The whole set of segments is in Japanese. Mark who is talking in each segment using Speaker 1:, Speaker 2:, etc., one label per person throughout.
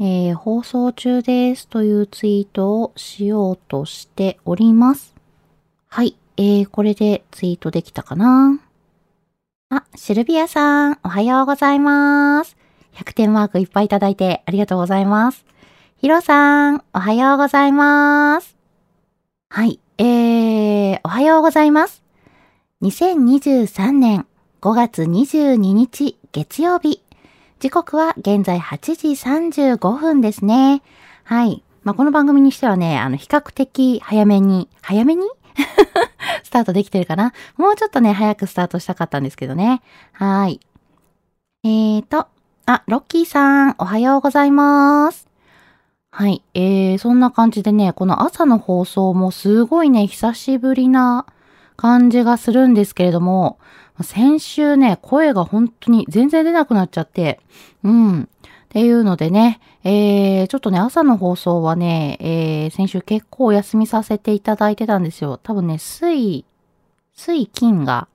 Speaker 1: えー放送中ですというツイートをしようとしております。はい、えー、これでツイートできたかなあ、シルビアさん、おはようございます。100点マークいっぱいいただいてありがとうございます。ヒロさん、おはようございます。はい、えー、おはようございます。2023年5月22日月曜日。時刻は現在8時35分ですね。はい。まあ、この番組にしてはね、あの、比較的早めに、早めに？スタートできてるかな？もうちょっとね、早くスタートしたかったんですけどね。はい。えーと、あ、ロッキーさん、おはようございます。はい。えー、そんな感じでね、この朝の放送もすごいね、久しぶりな感じがするんですけれども、先週ね、声が本当に全然出なくなっちゃって、うん。っていうのでね、えー、ちょっとね、朝の放送はね、えー、先週結構お休みさせていただいてたんですよ。多分ね、水、水金が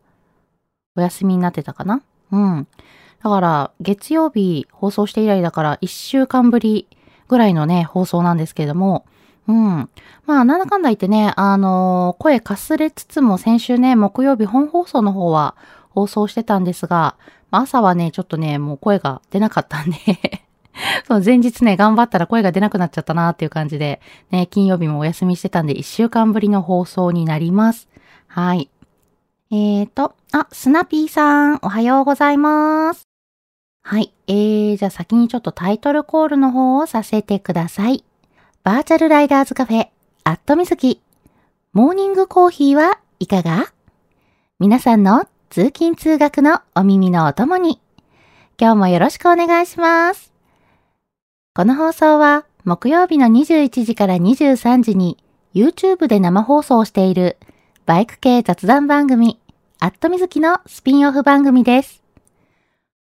Speaker 1: お休みになってたかな？うん。だから、月曜日放送して以来だから、1週間ぶりぐらいのね、放送なんですけれども、うん。まあ、なんだかんだ言ってね、あのー声かすれつつも先週ね、木曜日本放送の方は放送してたんですが、まあ朝はね、ちょっとね、もう声が出なかったんで そう、前日ね、頑張ったら声が出なくなっちゃったなっていう感じで、ね、金曜日もお休みしてたんで、1週間ぶりの放送になります。はい。えーと、あ、スナピーさん、おはようございます。はい。えー、じゃあ先にちょっとタイトルコールの方をさせてください。バーチャルライダーズカフェ、アットみずき。モーニングコーヒーはいかが？皆さんの通勤通学のお耳のお供に。今日もよろしくお願いします。この放送は木曜日の21時から23時に YouTube で生放送しているバイク系雑談番組、アットみずきのスピンオフ番組です。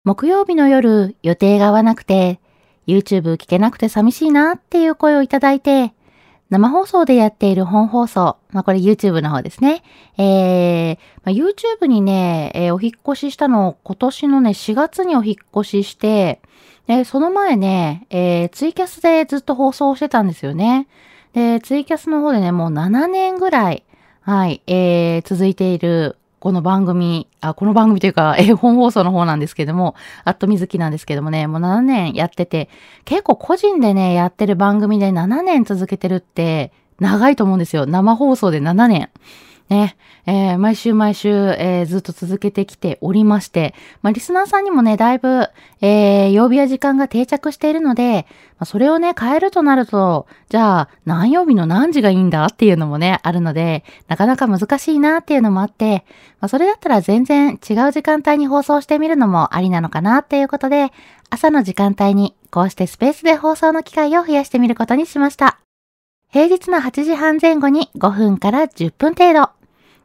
Speaker 1: 木曜日の夜予定が合わなくて YouTube 聞けなくて寂しいなっていう声をいただいて、生放送でやっている本放送、まあこれ YouTube の方ですね。えーまあ、YouTube にね、えーお引越ししたのを今年のね、4月にお引越しして、で、その前ね、えーツイキャスでずっと放送してたんですよね。で、ツイキャスの方でね、もう7年ぐらい、はい、えー続いている、この番組、あ、この番組というか、えー本放送の方なんですけども、アットみずきなんですけどもね、もう7年やってて、結構個人でね、やってる番組で7年続けてるって、長いと思うんですよ。生放送で7年。ね、えー毎週毎週、えーずっと続けてきておりまして、まあ、リスナーさんにもね、だいぶ、えー曜日や時間が定着しているので、まあ、それをね、変えるとなると、じゃあ、何曜日の何時がいいんだっていうのもね、あるので、なかなか難しいなっていうのもあって、まあ、それだったら全然違う時間帯に放送してみるのもありなのかなっていうことで、朝の時間帯にこうしてスペースで放送の機会を増やしてみることにしました。平日の8時半前後に5分から10分程度。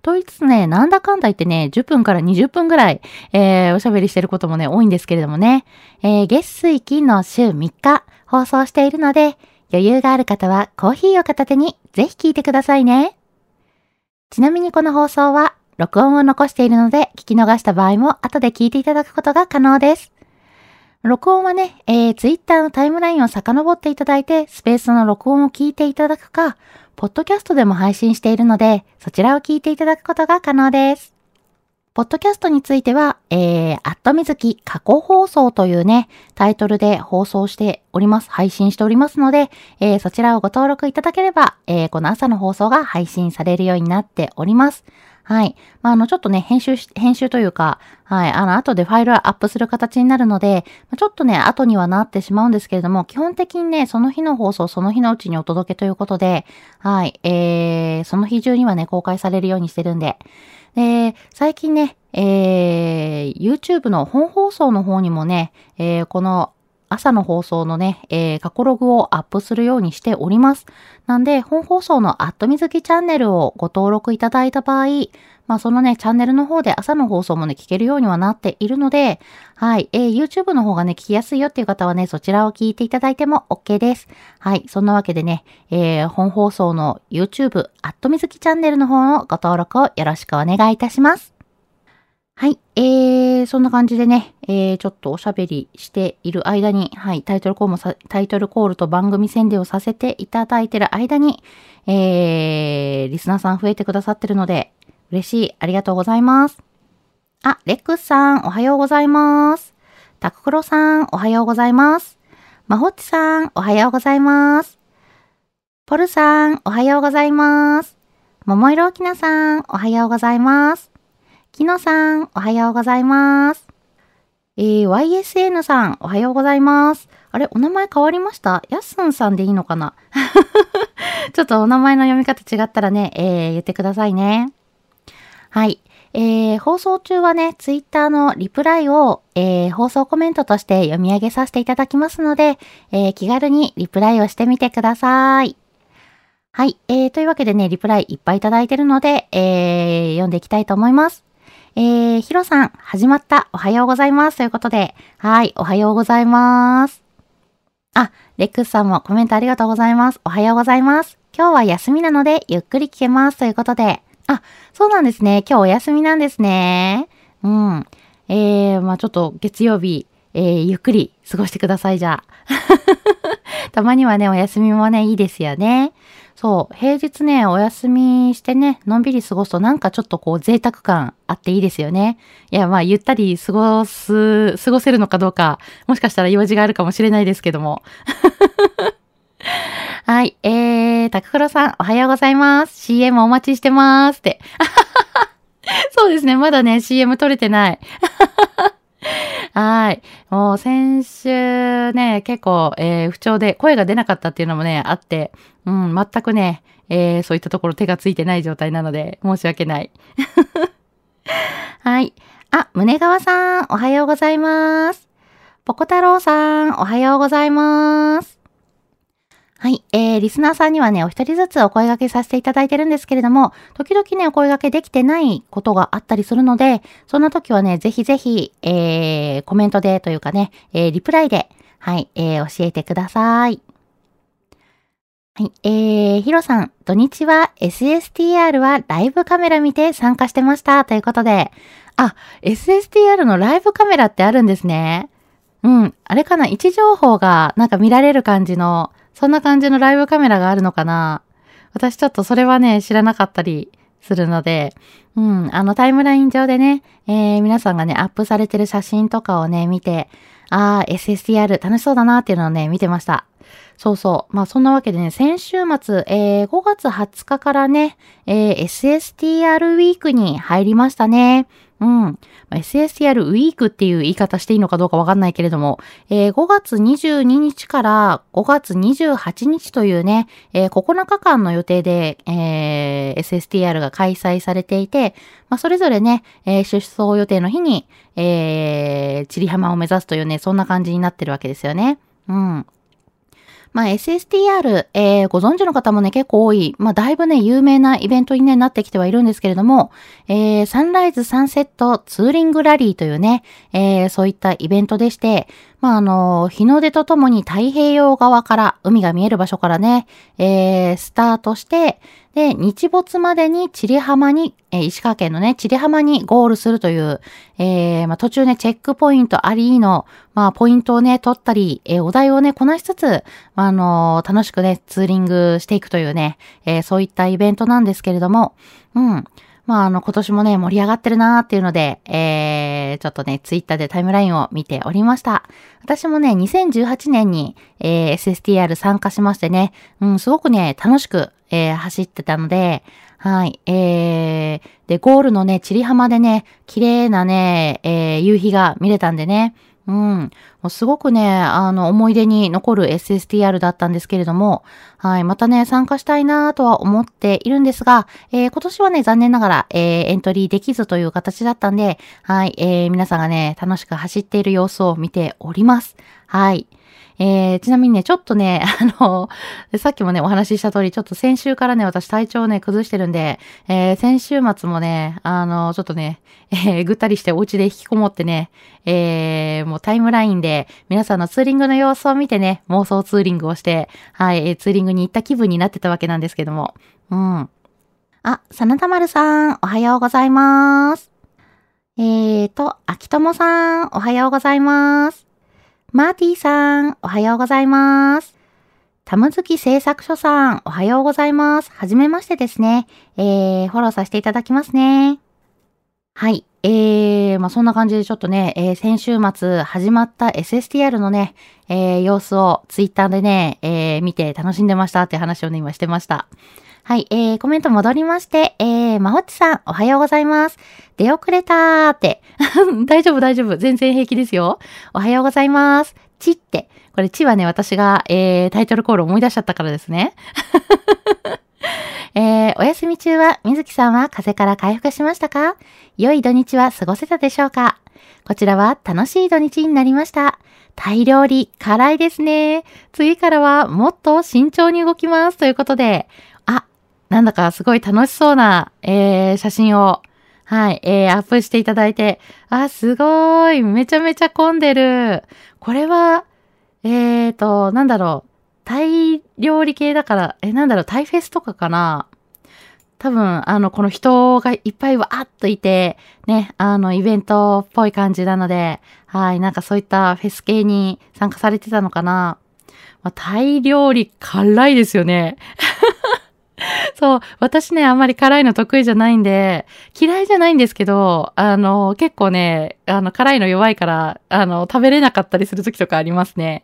Speaker 1: と言いつつね、なんだかんだ言ってね、10分から20分ぐらい、えー、おしゃべりしてることもね、多いんですけれどもね、えー、月水金の週3日放送しているので、余裕がある方はコーヒーを片手にぜひ聞いてくださいね。ちなみにこの放送は録音を残しているので聞き逃した場合も後で聞いていただくことが可能です。録音はね、えー、Twitter のタイムラインを遡っていただいて、スペースの録音を聞いていただくか、ポッドキャストでも配信しているので、そちらを聞いていただくことが可能です。ポッドキャストについては、えー、アットみずき過去放送というね、タイトルで放送しております。配信しておりますので、えー、そちらをご登録いただければ、えー、この朝の放送が配信されるようになっております。はい。まあ、あの、ちょっとね、編集し、編集というか、はい、あの、後でファイルアップする形になるので、ちょっとね、後にはなってしまうんですけれども、基本的にね、その日の放送、その日のうちにお届けということで、はい、えー、その日中にはね、公開されるようにしてるんで、で、最近ね、えー、YouTube の本放送の方にもね、えー、この朝の放送のね、えー、過去ログをアップするようにしております。なんで、本放送のアットみずきチャンネルをご登録いただいた場合、まあそのね、チャンネルの方で朝の放送もね、聞けるようにはなっているので、はい、えー、YouTube の方がね、聞きやすいよっていう方はね、そちらを聞いていただいても OK です。はい、そんなわけでね、えー、本放送の YouTube、アットみずきチャンネルの方のご登録をよろしくお願いいたします。はい。えー、そんな感じでね、えー、ちょっとおしゃべりしている間に、はい、タイトルコールもさ、タイトルコールと番組宣伝をさせていただいている間に、えー、リスナーさん増えてくださってるので、嬉しい。ありがとうございます。あ、レックスさん、おはようございます。タククロさん、おはようございます。マホッチさん、おはようございます。ポルさん、おはようございます。桃色きなさん、おはようございます。きのさん、おはようございます。えー、YSN さん、おはようございます。あれ、お名前変わりました？やすんさんでいいのかな？ちょっとお名前の読み方違ったらね、えー、言ってくださいね。はい。えー、放送中はね、ツイッターのリプライを、えー、放送コメントとして読み上げさせていただきますので、えー、気軽にリプライをしてみてください。はい。えー、というわけでね、リプライいっぱいいただいてるので、えー、読んでいきたいと思います。えー、ヒロさん、始まった。おはようございます。ということで、はい、おはようございます。あ、レックスさんもコメントありがとうございます。おはようございます。今日は休みなので、ゆっくり聞けます。ということで、あ、そうなんですね。今日お休みなんですね。うん。えー、まあちょっと月曜日、えー、ゆっくり過ごしてください、じゃあ。たまにはね、お休みもね、いいですよね。そう、平日ね、お休みしてね、のんびり過ごすとなんかちょっとこう贅沢感あっていいですよね。いや、まあ、ゆったり過ごす、過ごせるのかどうか、もしかしたら用事があるかもしれないですけども。はい、えー、タククロさん、おはようございます。CM お待ちしてますって。そうですね、まだね、CM 撮れてない。はい。もう先週ね、結構、えー、不調で声が出なかったっていうのもね、あって、うん、全くね、えー、そういったところ手がついてない状態なので、申し訳ない。はい。あ、胸川さん、おはようございます。ポコ太郎さん、おはようございます。はい。えー、リスナーさんにはね、お一人ずつお声掛けさせていただいてるんですけれども、時々ね、お声掛けできてないことがあったりするので、そんな時はね、ぜひぜひ、えー、コメントでというかね、えー、リプライで、はい、えー、教えてください。はい。えー、ヒロさん、土日は SSTR はライブカメラ見て参加してました。ということで、あ、SSTR のライブカメラってあるんですね。うん。あれかな？位置情報がなんか見られる感じのそんな感じのライブカメラがあるのかな？私ちょっとそれはね、知らなかったりするので、うん、あのタイムライン上でね、えー、皆さんがね、アップされてる写真とかをね、見て、あー、SSTR 楽しそうだなっていうのをね、見てました。そうそう。まあそんなわけでね、先週末、えー、5月20日からね、えー、SSTR ウィークに入りましたね。うん。SSTR ウィークっていう言い方していいのかどうかわかんないけれども、えー、5月22日から5月28日というね、えー、9日間の予定で、えー、SSTR が開催されていて、まあ、それぞれね、えー、出走予定の日に、えー、チリ浜を目指すというね、そんな感じになってるわけですよね。うん。まあ、SSTR、えー、ご存知の方もね、結構多い、まあ、だいぶね、有名なイベントに、ね、なってきてはいるんですけれども、えー、サンライズサンセットツーリングラリーというね、えー、そういったイベントでして、まあ、あの、日の出とともに太平洋側から、海が見える場所からね、えー、スタートして、で、日没までに千里浜に、えー石川県のね、千里浜にゴールするという、えー、まあ、途中ね、チェックポイントありの、まあ、ポイントをね、取ったり、えーお題をね、こなしつつ、まあ、あの楽しくね、ツーリングしていくというね、えそういったイベントなんですけれども、うん。まあ、あの、今年もね、盛り上がってるなーっていうので、えー、ちょっとね、ツイッターでタイムラインを見ておりました。私もね、2018年に、えー SSTR 参加しましてね、うん、すごくね、楽しく、えー走ってたので、はい、えー、で、ゴールのね、チリ浜でね、綺麗なね、えー夕日が見れたんでね、うん。もうすごくね、あの、思い出に残る SSTR だったんですけれども、はい、またね、参加したいなとは思っているんですが、えー今年はね、残念ながら、えーエントリーできずという形だったんで、はい、えー皆さんがね、楽しく走っている様子を見ております。はい。えー、ちなみにね、ちょっとね、あの、さっきもね、お話しした通り、ちょっと先週からね、私体調ね、崩してるんで、えー、先週末もね、あの、ちょっとね、えーぐったりしてお家で引きこもってね、えー、もうタイムラインで皆さんのツーリングの様子を見てね、妄想ツーリングをして、はい、えツーリングに行った気分になってたわけなんですけども。うん。あ、さなたまるさん、おはようございます。えーと、あきともさん、おはようございます。マーティーさん、おはようございます。たむずき製作所さん、おはようございます。はじめましてですね。えー、フォローさせていただきますね。はい。えー、まあ、そんな感じでちょっとね、えー、先週末始まった SSTR のね、えー、様子をツイッターでね、えー、見て楽しんでましたって話をね、今してました。はい、えー、コメント戻りまして、えー、まほっちさん、おはようございます。出遅れたーって。大丈夫、大丈夫。全然平気ですよ。おはようございます。ちって。これ、ちはね、私が、えー、タイトルコール思い出しちゃったからですね。えー、お休み中は、みずきさんは風邪から回復しましたか？良い土日は過ごせたでしょうか？こちらは楽しい土日になりました。タイ料理、辛いですね。次からはもっと慎重に動きます。ということで、なんだかすごい楽しそうな、えー、写真を、はい、えー、アップしていただいて、あ、すごい、めちゃめちゃ混んでる。これは、えーと、なんだろう、タイ料理系だから、え、なんだろう、タイフェスとかかな多分、あの、この人がいっぱいわーっといて、ね、あの、イベントっぽい感じなので、はい、なんかそういったフェス系に参加されてたのかな。まあ、タイ料理辛いですよね。そう、私ね、あんまり辛いの得意じゃないんで、嫌いじゃないんですけど、あの、結構ね、あの、辛いの弱いから、あの、食べれなかったりする時とかありますね。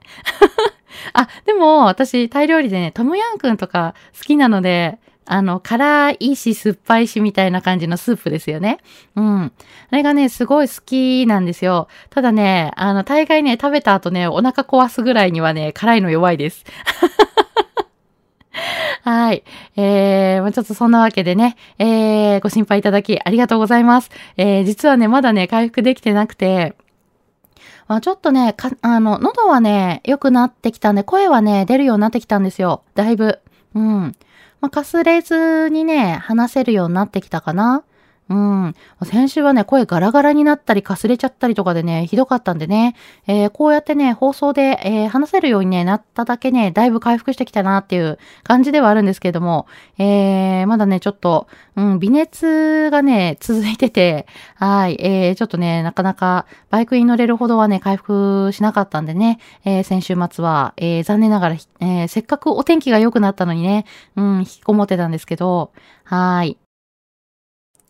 Speaker 1: あ、でも、私、タイ料理でね、トムヤンクンとか好きなので、あの、辛いし酸っぱいしみたいな感じのスープですよね。うん。あれがね、すごい好きなんですよ。ただね、あの、大概ね、食べた後ね、お腹壊すぐらいにはね、辛いの弱いです。はい。えー、まあちょっとそんなわけでね、えー、ご心配いただきありがとうございます。えー、実はね、まだね、回復できてなくて、まあ、ちょっとね、か、あの、喉はね、良くなってきたんで、声はね、出るようになってきたんですよ。だいぶ。うん。まあ、かすれずにね、話せるようになってきたかな。うん。先週はね、声ガラガラになったり、かすれちゃったりとかでね、ひどかったんでね、えーこうやってね、放送で、えー話せるように、ね、なっただけね、だいぶ回復してきたなっていう感じではあるんですけれども、えーまだね、ちょっと、うん、微熱がね、続いてて、はい、えーちょっとね、なかなかバイクに乗れるほどはね、回復しなかったんでね、えー先週末は、えー残念ながら、えーせっかくお天気が良くなったのにね、うん、引きこもってたんですけど、はい。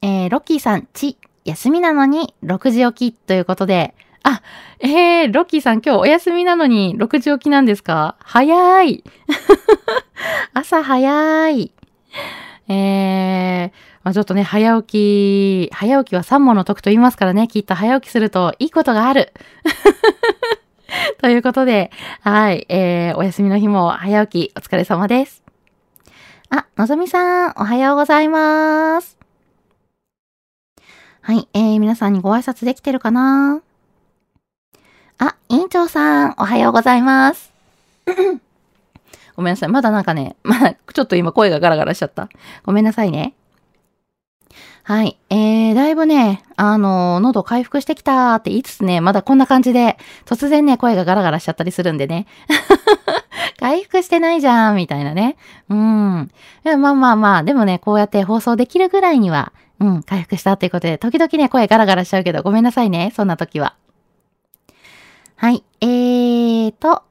Speaker 1: えーロッキーさん、ち、休みなのに6時起きということで、あ、えー、ロッキーさん今日お休みなのに6時起きなんですか？早い 朝早いえー、まあ、ちょっとね、早起き、早起きは三問の得と言いますからね、きっと早起きするといいことがある。ということで、はい、えー、お休みの日も早起きお疲れ様です。あ、のぞみさん、おはようございます。はい、えー、皆さんにご挨拶できてるかな？あ、委員長さん、おはようございます。ごめんなさい。まだなんかね、まだ、ちょっと今声がガラガラしちゃった。ごめんなさいね。はい。えー、だいぶね、あの、喉回復してきたって言いつつね、まだこんな感じで、突然ね、声がガラガラしちゃったりするんでね。回復してないじゃん、みたいなね。うん。まあまあまあ、でもね、こうやって放送できるぐらいには、うん、回復したっていうことで、時々ね、声ガラガラしちゃうけど、ごめんなさいね、そんな時は。はい。えーと、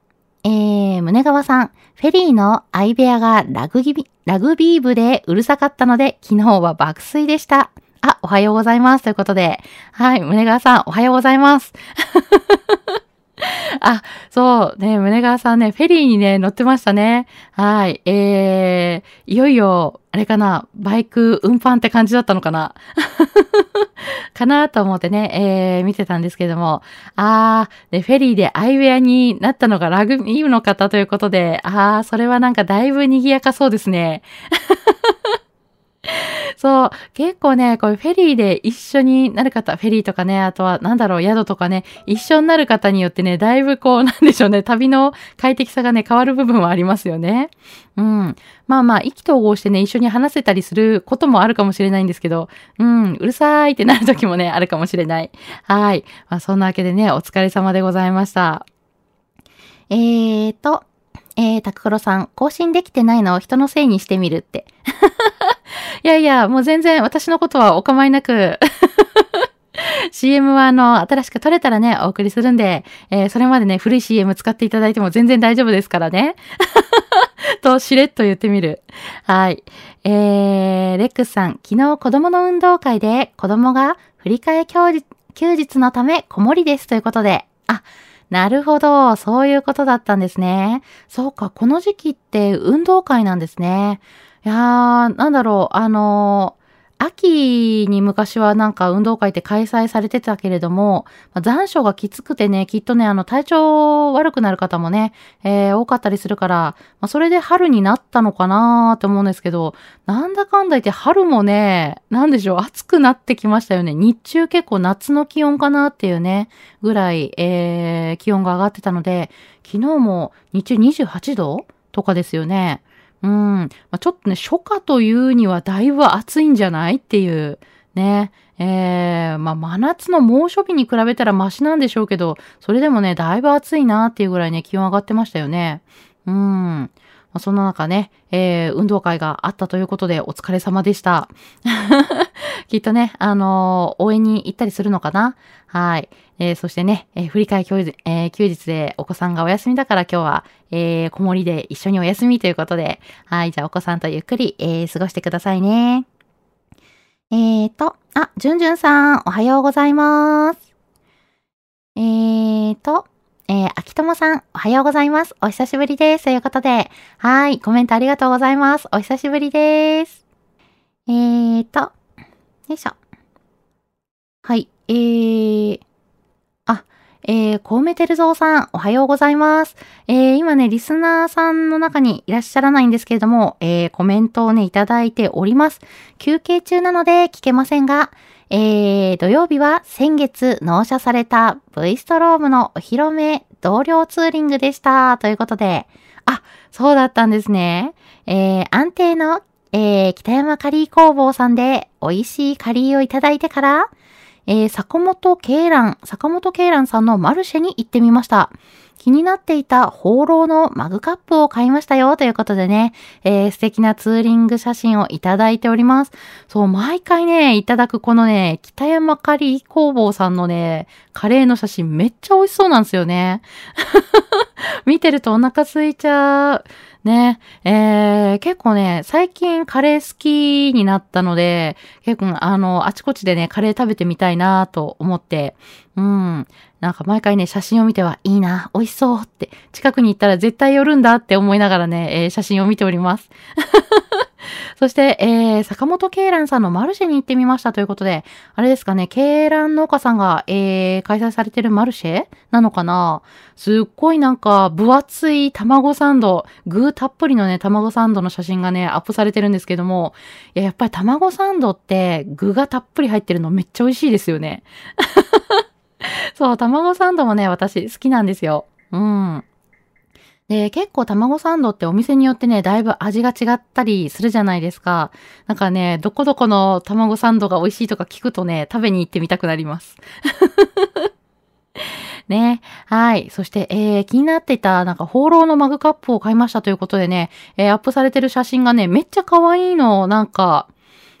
Speaker 1: えー、胸川さん、フェリーの相部屋がラグビラグビー部でうるさかったので、昨日は爆睡でした。あ、おはようございます。ということで。はい、胸川さん、おはようございます。あ、そう、ね、胸川さんね、フェリーにね、乗ってましたね。はい、えー、いよいよ、あれかな、バイク運搬って感じだったのかな かなと思ってね、えー、見てたんですけども、あー、で、フェリーでアイウェアになったのがラグビー部の方ということで、あー、それはなんかだいぶ賑やかそうですね。そう、結構ね、こういうフェリーで一緒になる方、フェリーとかね、あとはなんだろう、宿とかね、一緒になる方によってね、だいぶこう、なんでしょうね、旅の快適さがね、変わる部分はありますよね。うん。まあまあ、意気投合してね、一緒に話せたりすることもあるかもしれないんですけど、うん、うるさいってなる時もね、あるかもしれない。はい。まあ、そんなわけでね、お疲れ様でございました。えーと、えー、タククロさん、更新できてないのを人のせいにしてみるって。いやいや、もう全然私のことはお構いなく CM はあの、新しく撮れたらね、お送りするんで、えー、それまでね、古い CM 使っていただいても全然大丈夫ですからね。と、しれっと言ってみる。はい。えー、レックスさん、昨日子供の運動会で子供が振り替え休日のため子守ですということで、あ、なるほど。そういうことだったんですね。そうか。この時期って運動会なんですね。いやー、なんだろう。あの秋に昔はなんか運動会って開催されてたけれども、残暑がきつくてね、きっとね、あの体調悪くなる方もね、えー、多かったりするから、まあ、それで春になったのかなーって思うんですけど、なんだかんだ言って春もね、なんでしょう、暑くなってきましたよね。日中結構夏の気温かなっていうね、ぐらい、えー、気温が上がってたので、昨日も日中28度とかですよね。うん。まあ、ちょっとね、初夏というにはだいぶ暑いんじゃないっていう、ね。えー、まあ、真夏の猛暑日に比べたらマシなんでしょうけど、それでもね、だいぶ暑いなっていうぐらいね、気温上がってましたよね。うん。まあ、そんな中ね、えー、運動会があったということでお疲れ様でした。きっとね、あのー、応援に行ったりするのかなはい。えー、そしてね、えー、振り替え休日、えー、休日でお子さんがお休みだから今日は、えー、子守で一緒にお休みということで、はい。じゃあお子さんとゆっくり、えー、過ごしてくださいね。えーと、あ、じゅんじゅんさん、おはようございます。えーと、えー、秋友さん、おはようございます。お久しぶりです。ということで、はい、コメントありがとうございます。お久しぶりです。えーと、よいしょ。はい、えー、えー、コウメテルゾウさん、おはようございます。えー、今ね、リスナーさんの中にいらっしゃらないんですけれども、えー、コメントをね、いただいております。休憩中なので聞けませんが、えー、土曜日は先月納車された V ストロームのお披露目同僚ツーリングでした。ということで、あ、そうだったんですね。えー、安定の、えー、北山カリー工房さんで美味しいカリーをいただいてから、えー、坂本慶蘭、坂本慶蘭さんのマルシェに行ってみました。気になっていた放浪のマグカップを買いましたよということでね、えー、素敵なツーリング写真をいただいております。そう、毎回ね、いただくこのね、北山カリー工房さんのね、カレーの写真めっちゃ美味しそうなんですよね。見てるとお腹空いちゃう。ね、えー、結構ね、最近カレー好きになったので、結構あの、あちこちでね、カレー食べてみたいなと思って、うん。なんか毎回ね、写真を見ては、いいな、美味しそうって、近くに行ったら絶対寄るんだって思いながらね、えー、写真を見ております。そして、えー、坂本慶蘭さんのマルシェに行ってみましたということで、あれですかね、慶蘭農家さんが、えー、開催されてるマルシェなのかな？すっごいなんか、分厚い卵サンド、具たっぷりのね、卵サンドの写真がね、アップされてるんですけども、いや、やっぱり卵サンドって具がたっぷり入ってるのめっちゃ美味しいですよね。そう、卵サンドもね、私好きなんですよ。うん。で、結構卵サンドってお店によってね、だいぶ味が違ったりするじゃないですか。なんかね、どこどこの卵サンドが美味しいとか聞くとね、食べに行ってみたくなります。ね。はい。そして、えー、気になっていた、なんか、放浪のマグカップを買いましたということでね、えー、アップされてる写真がね、めっちゃ可愛いの。なんか、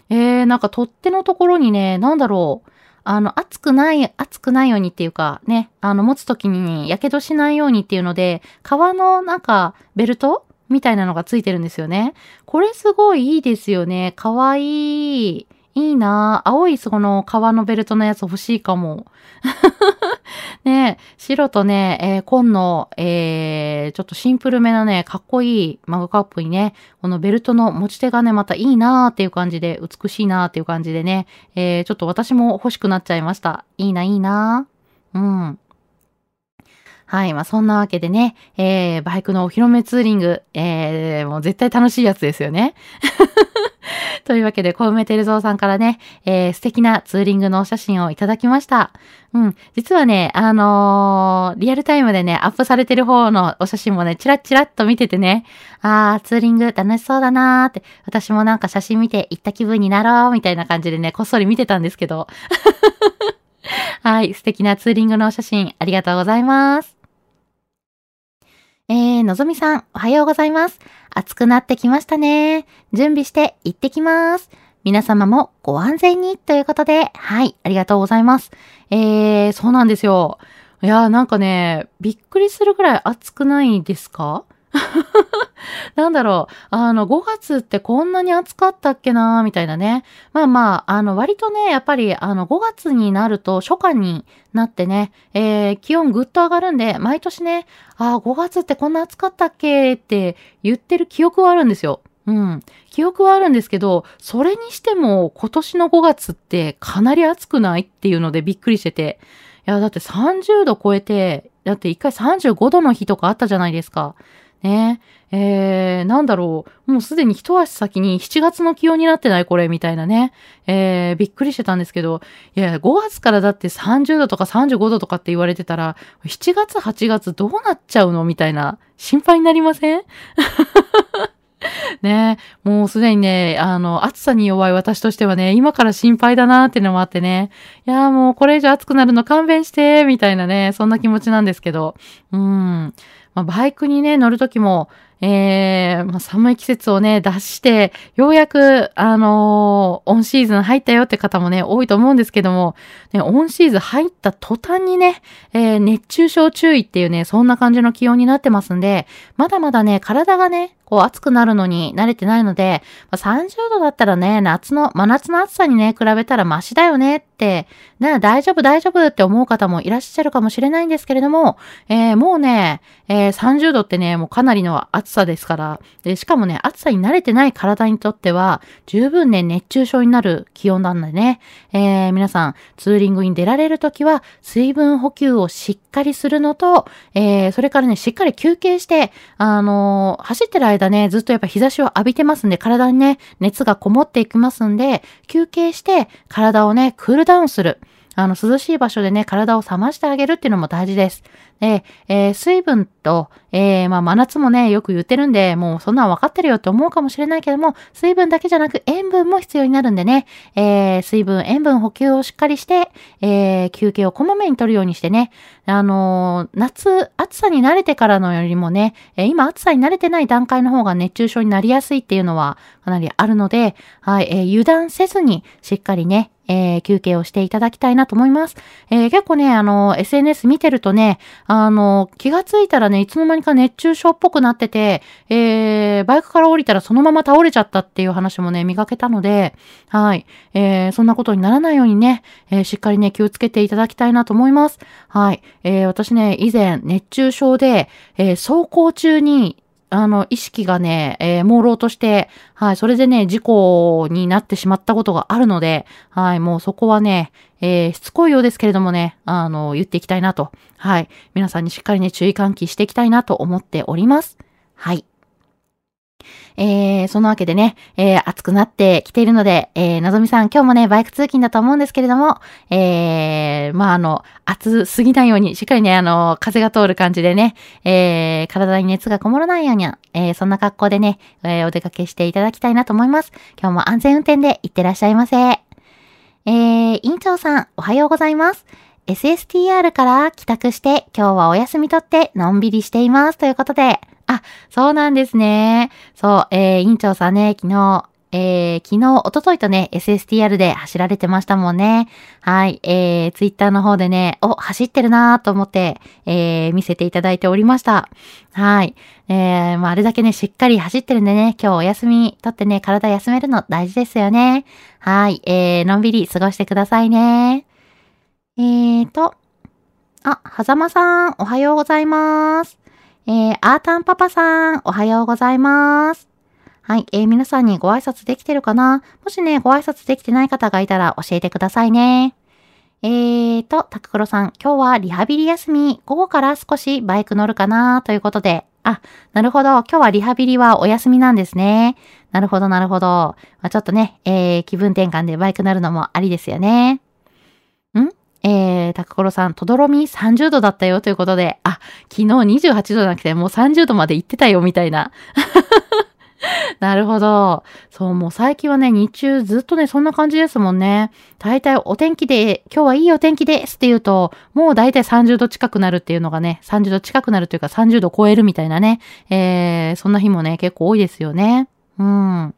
Speaker 1: えー、なんか、取っ手のところにね、なんだろう。あの、熱くない、熱くないようにっていうか、ね、あの、持つときに火傷しないようにっていうので、革のなんか、ベルトみたいなのがついてるんですよね。これすごいいいですよね。かわいい。いいな青いその革のベルトのやつ欲しいかも。ね白とね、えー、紺の、えー、ちょっとシンプルめなね、かっこいいマグカップにね、このベルトの持ち手がね、またいいなーっていう感じで、美しいなーっていう感じでね、えー、ちょっと私も欲しくなっちゃいました。いいな、いいなー。うん。はい。まあ、そんなわけでね、えー、バイクのお披露目ツーリング、えー、もう絶対楽しいやつですよね。というわけで、小梅照蔵さんからね、えー、素敵なツーリングのお写真をいただきました。うん。実はね、あのー、リアルタイムでね、アップされてる方のお写真もね、チラッチラッと見ててね、あー、ツーリング楽しそうだなーって、私もなんか写真見て行った気分になろう、みたいな感じでね、こっそり見てたんですけど。はい。素敵なツーリングのお写真、ありがとうございます。えー、のぞみさん、おはようございます。暑くなってきましたね。準備して行ってきます。皆様もご安全にということで、はい、ありがとうございます。えー、そうなんですよ。いやーなんかね、びっくりするぐらい暑くないですか？なんだろう、あの、5月ってこんなに暑かったっけなみたいなね。まあまあ、あの、割とね、やっぱり、あの、5月になると初夏になってね、えー、気温ぐっと上がるんで、毎年ね、ああ、5月ってこんな暑かったっけって言ってる記憶はあるんですよ。うん。記憶はあるんですけど、それにしても今年の5月ってかなり暑くないっていうのでびっくりしてて。いや、だって30度超えて、だって一回35度の日とかあったじゃないですか。ね。えー、なんだろう。もうすでに一足先に7月の気温になってないこれ、みたいなね。えー、びっくりしてたんですけど、いや、5月からだって30度とか35度とかって言われてたら、7月、8月どうなっちゃうの？みたいな、心配になりません？ね。えもうすでにね、あの、暑さに弱い私としてはね、今から心配だなーっていうのもあってね、いやーもうこれ以上暑くなるの勘弁して、みたいなね、そんな気持ちなんですけど、うん。まあ、バイクにね、乗るときも、えー、まあ、寒い季節をね、出して、ようやく、あのー、オンシーズン入ったよって方もね、多いと思うんですけども、ね、オンシーズン入った途端にね、えー、熱中症注意っていうね、そんな感じの気温になってますんで、まだまだね、体がね、こう暑くなるのに慣れてないので、まあ、30度だったらね、夏の、真夏の暑さにね、比べたらマシだよねって、ね、大丈夫大丈夫って思う方もいらっしゃるかもしれないんですけれども、えー、もうね、えー、30度ってね、もうかなりの暑さですから、で、しかもね、暑さに慣れてない体にとっては、十分ね、熱中症になる気温なんでね、えー、皆さん、ツーリングに出られるときは、水分補給をしっかりするのと、えー、それからね、しっかり休憩して、あのー、走ってる間間ね、ずっとやっぱ日差しを浴びてますんで、体にね、熱がこもっていきますんで、休憩して体をね、クールダウンする。あの、涼しい場所でね、体を冷ましてあげるっていうのも大事です。で、えー、水分と、えー、まあ、真夏もね、よく言ってるんで、もうそんなん分かってるよって思うかもしれないけども、水分だけじゃなく塩分も必要になるんでね、えー、水分、塩分補給をしっかりして、え、休憩をこまめに取るようにしてね、あの、夏、暑さに慣れてからのよりもね、え、今暑さに慣れてない段階の方が熱中症になりやすいっていうのはかなりあるので、はい、え、油断せずにしっかりね、えー、休憩をしていただきたいなと思います。えー、結構ね、あの、SNS 見てるとね、あの、気がついたらね、いつの間にか熱中症っぽくなってて、えー、バイクから降りたらそのまま倒れちゃったっていう話もね、見かけたので、はい、えー、そんなことにならないようにね、えー、しっかりね、気をつけていただきたいなと思います。はい、えー、私ね、以前、熱中症で、えー、走行中に、あの、意識がね、えー、朦朧として、はい、それでね、事故になってしまったことがあるので、はい、もうそこはね、えー、しつこいようですけれどもね、あの、言っていきたいなと、はい、皆さんにしっかりね、注意喚起していきたいなと思っております。はい。えー、そのわけでね、えー、暑くなってきているので、えー、のぞみさん、今日もね、バイク通勤だと思うんですけれども、えー、まあ、あの、暑すぎないように、しっかりね、あの、風が通る感じでね、えー、体に熱がこもらないように、えー、そんな格好でね、えー、お出かけしていただきたいなと思います。今日も安全運転で行ってらっしゃいませ。えー、院長さん、おはようございます。SSTR から帰宅して、今日はお休みとってのんびりしています。ということで、あ、そうなんですね。そう、えー、委員長さんね、昨日、えー、昨日、おとといとね、SSTR で走られてましたもんね。はい、えー、ツイッターの方でね、お、走ってるなーと思って、えー、見せていただいておりました。はい。えー、まあ、あれだけね、しっかり走ってるんでね、今日お休みとってね、体休めるの大事ですよね。はい、えー、のんびり過ごしてくださいね。えーと、あ、はざまさん、おはようございます。えー、アータンパパさん、おはようございます。はい、えー、皆さんにご挨拶できてるかな？もしね、ご挨拶できてない方がいたら教えてくださいね。えーと、タククロさん、今日はリハビリ休み、午後から少しバイク乗るかな？ということで、あ、なるほど。今日はリハビリはお休みなんですね。なるほど、なるほど。まあ、ちょっとね、えー、気分転換でバイク乗るのもありですよね。ん？えー、高頃さん、とどろみ30度だったよということで、あ、昨日28度じゃなくてもう30度まで行ってたよみたいな。なるほど。そう、もう最近はね、日中ずっとね、そんな感じですもんね。大体お天気で、今日はいいお天気ですって言うと、もう大体30度近くなるっていうのがね、30度近くなるというか30度超えるみたいなね、えー、そんな日もね、結構多いですよね。うん。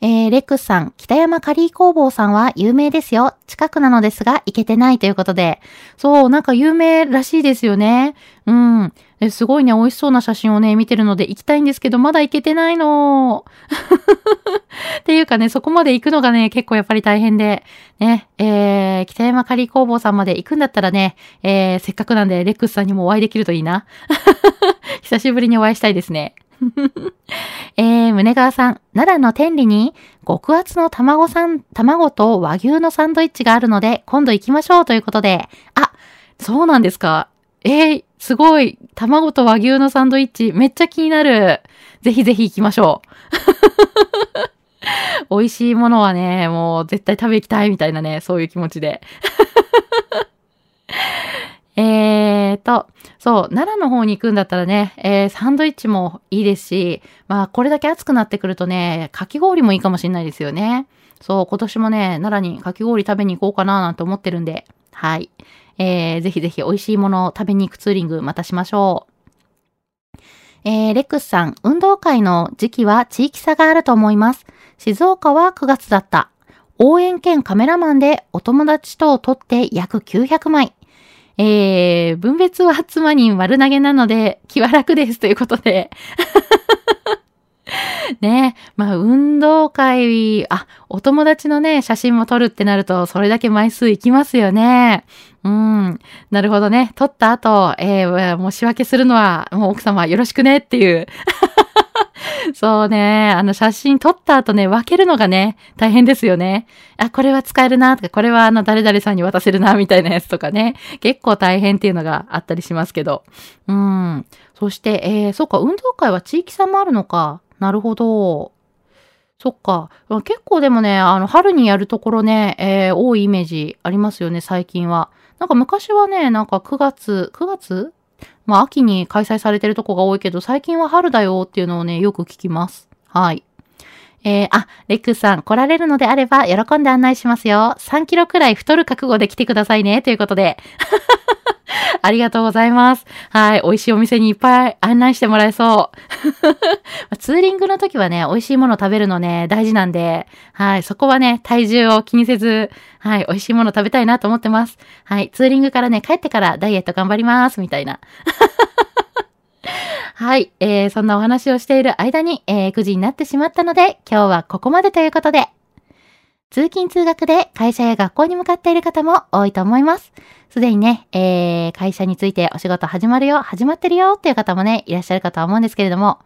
Speaker 1: えー、レックスさん、北山カリー工房さんは有名ですよ。近くなのですが、行けてないということで。そう、なんか有名らしいですよね。うん。すごいね、美味しそうな写真をね、見てるので行きたいんですけど、まだ行けてないの。っていうかね、そこまで行くのがね、結構やっぱり大変で。ね、えー、北山カリー工房さんまで行くんだったらね、えー、せっかくなんで、レックスさんにもお会いできるといいな。久しぶりにお会いしたいですね。えー、胸川さん、奈良の天理に極厚の卵さん、卵と和牛のサンドイッチがあるので、今度行きましょうということで、あ、そうなんですか。えー、すごい。卵と和牛のサンドイッチ、めっちゃ気になる。ぜひぜひ行きましょう。美味しいものはね、もう絶対食べ行きたいみたいなね、そういう気持ちで。えーと、そう、奈良の方に行くんだったらね、えー、サンドイッチもいいですし、まあ、これだけ暑くなってくるとね、かき氷もいいかもしれないですよね。そう、今年もね、奈良にかき氷食べに行こうかななんて思ってるんで、はい。えー、ぜひぜひ美味しいものを食べに行くツーリングまたしましょう。えー、レックスさん、運動会の時期は地域差があると思います。静岡は9月だった。応援兼カメラマンでお友達と撮って約900枚。えー、分別は妻に丸投げなので気は楽ですということで。ねまあ、運動会、あ、お友達のね、写真も撮るってなると、それだけ枚数いきますよね。うん。なるほどね。撮った後、えー、もう仕分けするのは、もう奥様よろしくねっていう。そうね。あの写真撮った後ね、分けるのがね、大変ですよね。あ、これは使えるなとか、これはあの誰々さんに渡せるなみたいなやつとかね。結構大変っていうのがあったりしますけど。うん。そして、えー、そうか、運動会は地域差もあるのか。なるほど。そっか。結構でもね、あの、春にやるところね、えー、多いイメージありますよね、最近は。なんか昔はね、なんか9月、9月まあ秋に開催されてるとこが多いけど、最近は春だよっていうのをね、よく聞きます。はい。えー、あ、レックさん、来られるのであれば、喜んで案内しますよ。3キロくらい太る覚悟で来てくださいね、ということで。ありがとうございます。はい。美味しいお店にいっぱい案内してもらえそう。ツーリングの時はね、美味しいもの食べるのね、大事なんで、はい。そこはね、体重を気にせず、はい。美味しいもの食べたいなと思ってます。はい。ツーリングからね、帰ってからダイエット頑張ります、みたいな。はい。えー、そんなお話をしている間に、えー、9時になってしまったので、今日はここまでということで、通勤通学で会社や学校に向かっている方も多いと思います。すでにね、えー、会社についてお仕事始まるよ、始まってるよっていう方もね、いらっしゃるかとは思うんですけれども、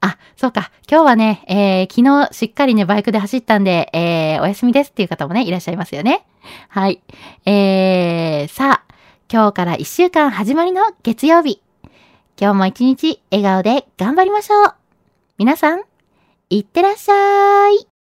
Speaker 1: あ、そうか。今日はね、えー、昨日しっかりね、バイクで走ったんで、えー、お休みですっていう方もね、いらっしゃいますよね。はい。えー、さあ、今日から1週間始まりの月曜日。今日も一日笑顔で頑張りましょう皆さん、いってらっしゃい。